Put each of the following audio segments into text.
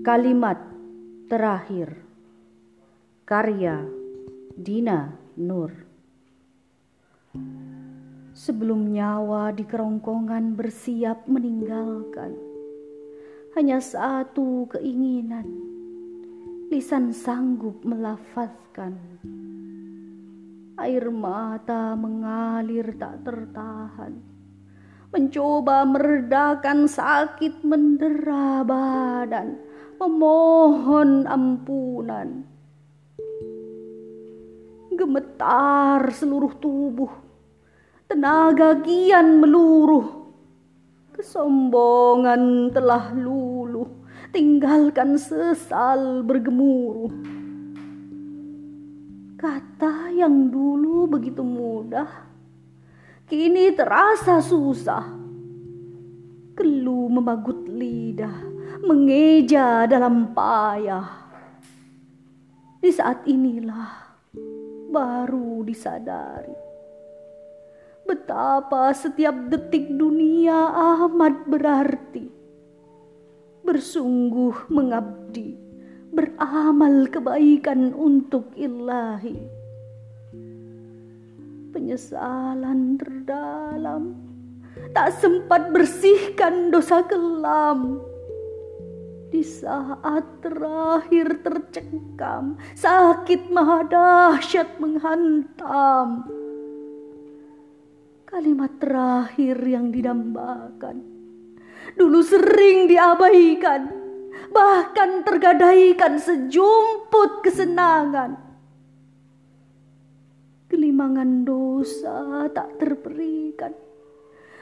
Kalimat terakhir. Karya Dina Nur. Sebelum nyawa di kerongkongan bersiap meninggalkan Hanya satu keinginan Lisan sanggup melafazkan. Air mata mengalir tak tertahan mencoba meredakan sakit mendera badan, memohon ampunan. Gemetar seluruh tubuh, tenaga kian meluruh. Kesombongan telah luluh, tinggalkan sesal bergemuruh. Kata yang dulu begitu mudah kini terasa susah. Kelu memagut lidah, mengeja dalam payah. Di saat inilah baru disadari betapa setiap detik dunia amat berarti. Bersungguh mengabdi, beramal kebaikan untuk ilahi penyesalan terdalam tak sempat bersihkan dosa kelam di saat terakhir tercengkam sakit maha dahsyat menghantam kalimat terakhir yang didambakan dulu sering diabaikan bahkan tergadaikan sejumput kesenangan kelimangan dosa tak terperikan.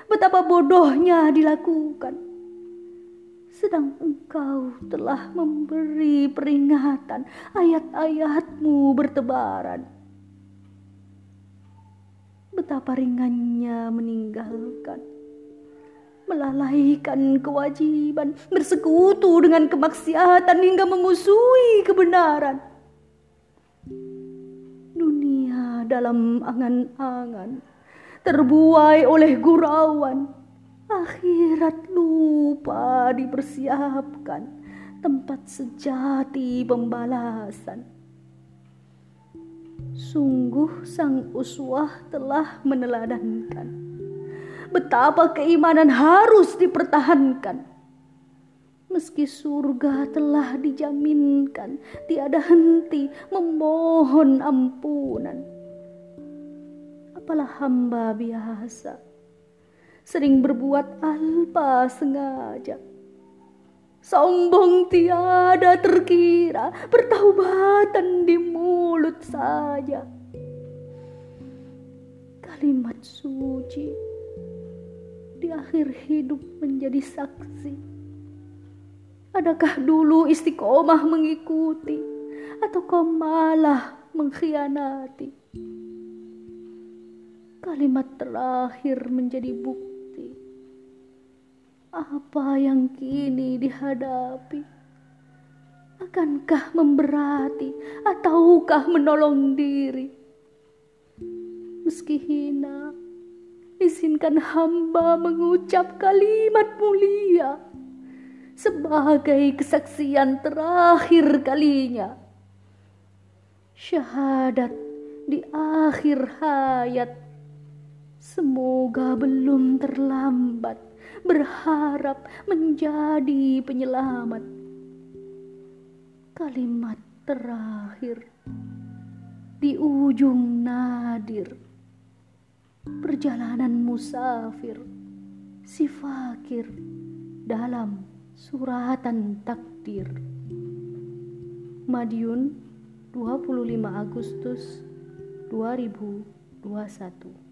Betapa bodohnya dilakukan. Sedang engkau telah memberi peringatan, ayat-ayatmu bertebaran. Betapa ringannya meninggalkan, melalaikan kewajiban, bersekutu dengan kemaksiatan hingga memusuhi kebenaran. Dalam angan-angan, terbuai oleh gurauan. Akhirat lupa dipersiapkan tempat sejati pembalasan. Sungguh sang uswah telah meneladankan betapa keimanan harus dipertahankan. Meski surga telah dijaminkan, tiada henti memohon ampunan apalah hamba biasa sering berbuat alpa sengaja. Sombong tiada terkira bertaubatan di mulut saja. Kalimat suci di akhir hidup menjadi saksi. Adakah dulu istiqomah mengikuti atau kau malah mengkhianati? Kalimat terakhir menjadi bukti apa yang kini dihadapi. Akankah memberati ataukah menolong diri? Meski hina, izinkan hamba mengucap kalimat mulia sebagai kesaksian terakhir kalinya. Syahadat di akhir hayat Semoga belum terlambat berharap menjadi penyelamat. Kalimat terakhir di ujung nadir perjalanan musafir si fakir dalam suratan takdir. Madiun 25 Agustus 2021